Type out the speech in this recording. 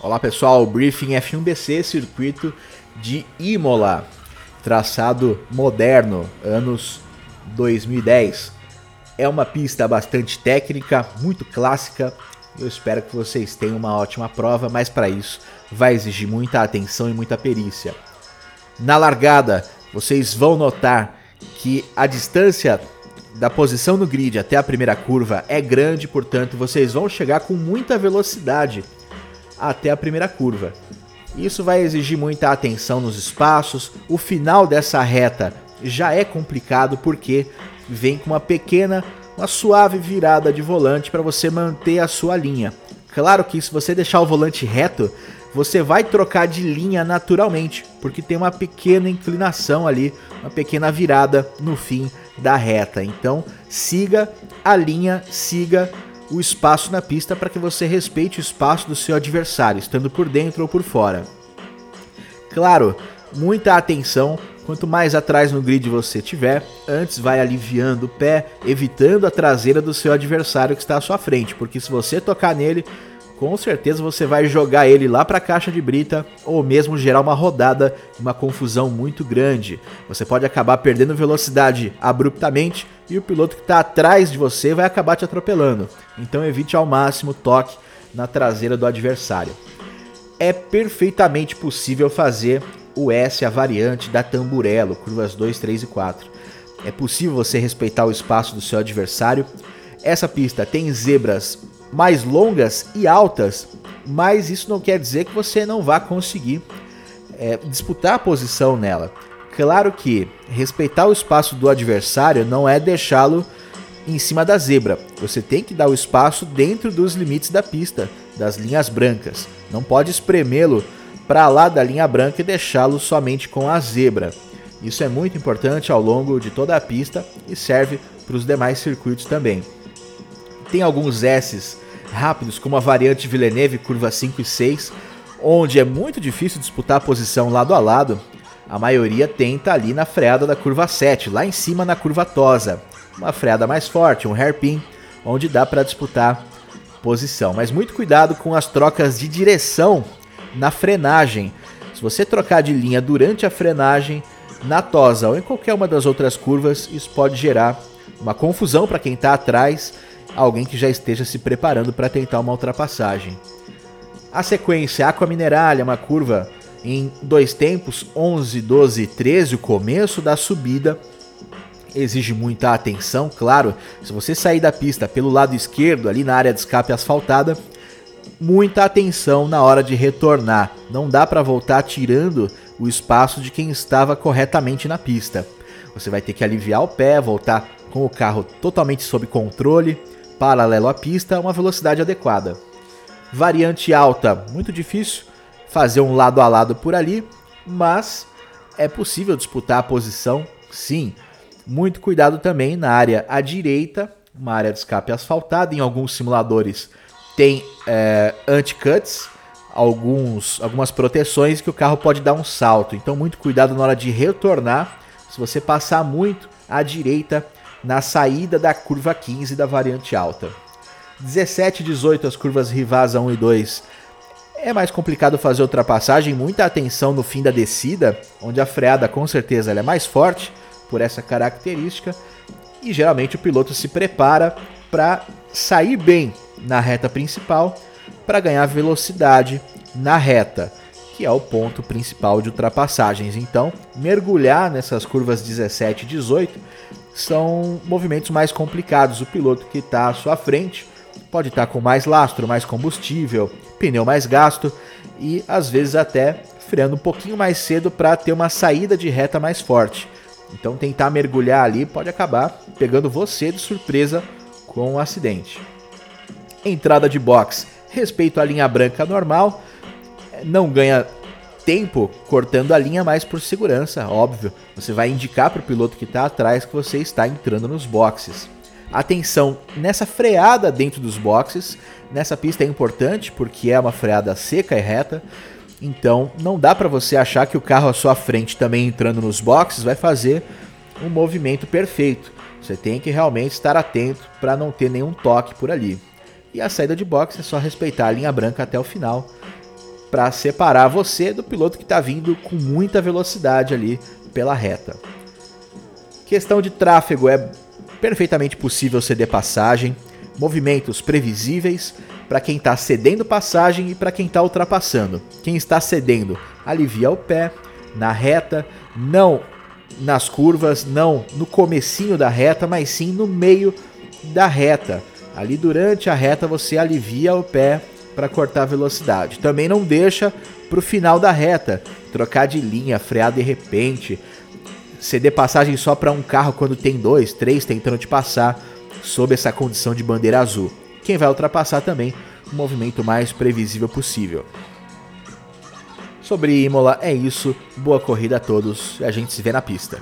Olá pessoal, briefing F1BC circuito de Imola, traçado moderno, anos 2010. É uma pista bastante técnica, muito clássica. Eu espero que vocês tenham uma ótima prova, mas para isso vai exigir muita atenção e muita perícia. Na largada, vocês vão notar que a distância da posição no grid até a primeira curva é grande, portanto, vocês vão chegar com muita velocidade até a primeira curva. Isso vai exigir muita atenção nos espaços. O final dessa reta já é complicado porque vem com uma pequena, uma suave virada de volante para você manter a sua linha. Claro que se você deixar o volante reto, você vai trocar de linha naturalmente, porque tem uma pequena inclinação ali, uma pequena virada no fim da reta. Então, siga a linha, siga o espaço na pista para que você respeite o espaço do seu adversário, estando por dentro ou por fora. Claro, muita atenção. Quanto mais atrás no grid você tiver, antes vai aliviando o pé, evitando a traseira do seu adversário que está à sua frente, porque se você tocar nele, com certeza você vai jogar ele lá para a caixa de brita ou mesmo gerar uma rodada, uma confusão muito grande. Você pode acabar perdendo velocidade abruptamente e o piloto que está atrás de você vai acabar te atropelando. Então evite ao máximo toque na traseira do adversário. É perfeitamente possível fazer o S, a variante da Tamburello, curvas 2, 3 e 4. É possível você respeitar o espaço do seu adversário. Essa pista tem zebras mais longas e altas, mas isso não quer dizer que você não vá conseguir é, disputar a posição nela. Claro que respeitar o espaço do adversário não é deixá-lo em cima da zebra. Você tem que dar o espaço dentro dos limites da pista, das linhas brancas. Não pode espremê-lo para lá da linha branca e deixá-lo somente com a zebra. Isso é muito importante ao longo de toda a pista e serve para os demais circuitos também. Tem alguns S's rápidos, como a variante Villeneuve curva 5 e 6, onde é muito difícil disputar a posição lado a lado, a maioria tenta ali na freada da curva 7, lá em cima na curva Tosa. Uma freada mais forte, um hairpin, onde dá para disputar posição. Mas muito cuidado com as trocas de direção na frenagem. Se você trocar de linha durante a frenagem, na Tosa ou em qualquer uma das outras curvas, isso pode gerar uma confusão para quem está atrás alguém que já esteja se preparando para tentar uma ultrapassagem. A sequência Aqua Mineralha, uma curva em dois tempos, 11, 12 e 13, o começo da subida exige muita atenção, claro. Se você sair da pista pelo lado esquerdo, ali na área de escape asfaltada, muita atenção na hora de retornar. Não dá para voltar tirando o espaço de quem estava corretamente na pista. Você vai ter que aliviar o pé, voltar com o carro totalmente sob controle paralelo à pista uma velocidade adequada. Variante alta, muito difícil fazer um lado a lado por ali, mas é possível disputar a posição, sim. Muito cuidado também na área à direita, uma área de escape asfaltada. Em alguns simuladores tem é, anti-cuts, alguns, algumas proteções que o carro pode dar um salto. Então, muito cuidado na hora de retornar. Se você passar muito à direita, na saída da curva 15 da variante alta. 17 e 18 as curvas rivais 1 e 2 é mais complicado fazer ultrapassagem, muita atenção no fim da descida, onde a freada com certeza é mais forte por essa característica, e geralmente o piloto se prepara para sair bem na reta principal para ganhar velocidade na reta, que é o ponto principal de ultrapassagens. Então, mergulhar nessas curvas 17 e 18 são movimentos mais complicados. O piloto que está à sua frente pode estar tá com mais lastro, mais combustível, pneu mais gasto e às vezes até freando um pouquinho mais cedo para ter uma saída de reta mais forte. Então tentar mergulhar ali pode acabar pegando você de surpresa com o um acidente. Entrada de box, respeito à linha branca normal, não ganha tempo cortando a linha mais por segurança, óbvio. Você vai indicar para o piloto que está atrás que você está entrando nos boxes. Atenção nessa freada dentro dos boxes. Nessa pista é importante porque é uma freada seca e reta. Então não dá para você achar que o carro à sua frente também entrando nos boxes vai fazer um movimento perfeito. Você tem que realmente estar atento para não ter nenhum toque por ali. E a saída de boxe é só respeitar a linha branca até o final para separar você do piloto que está vindo com muita velocidade ali pela reta. Questão de tráfego é perfeitamente possível ceder passagem, movimentos previsíveis para quem está cedendo passagem e para quem está ultrapassando. Quem está cedendo alivia o pé na reta, não nas curvas, não no comecinho da reta, mas sim no meio da reta. Ali durante a reta você alivia o pé para cortar a velocidade. Também não deixa para o final da reta, trocar de linha, frear de repente, ceder passagem só para um carro quando tem dois, três tentando te passar sob essa condição de bandeira azul. Quem vai ultrapassar também o movimento mais previsível possível. Sobre Imola é isso, boa corrida a todos e a gente se vê na pista.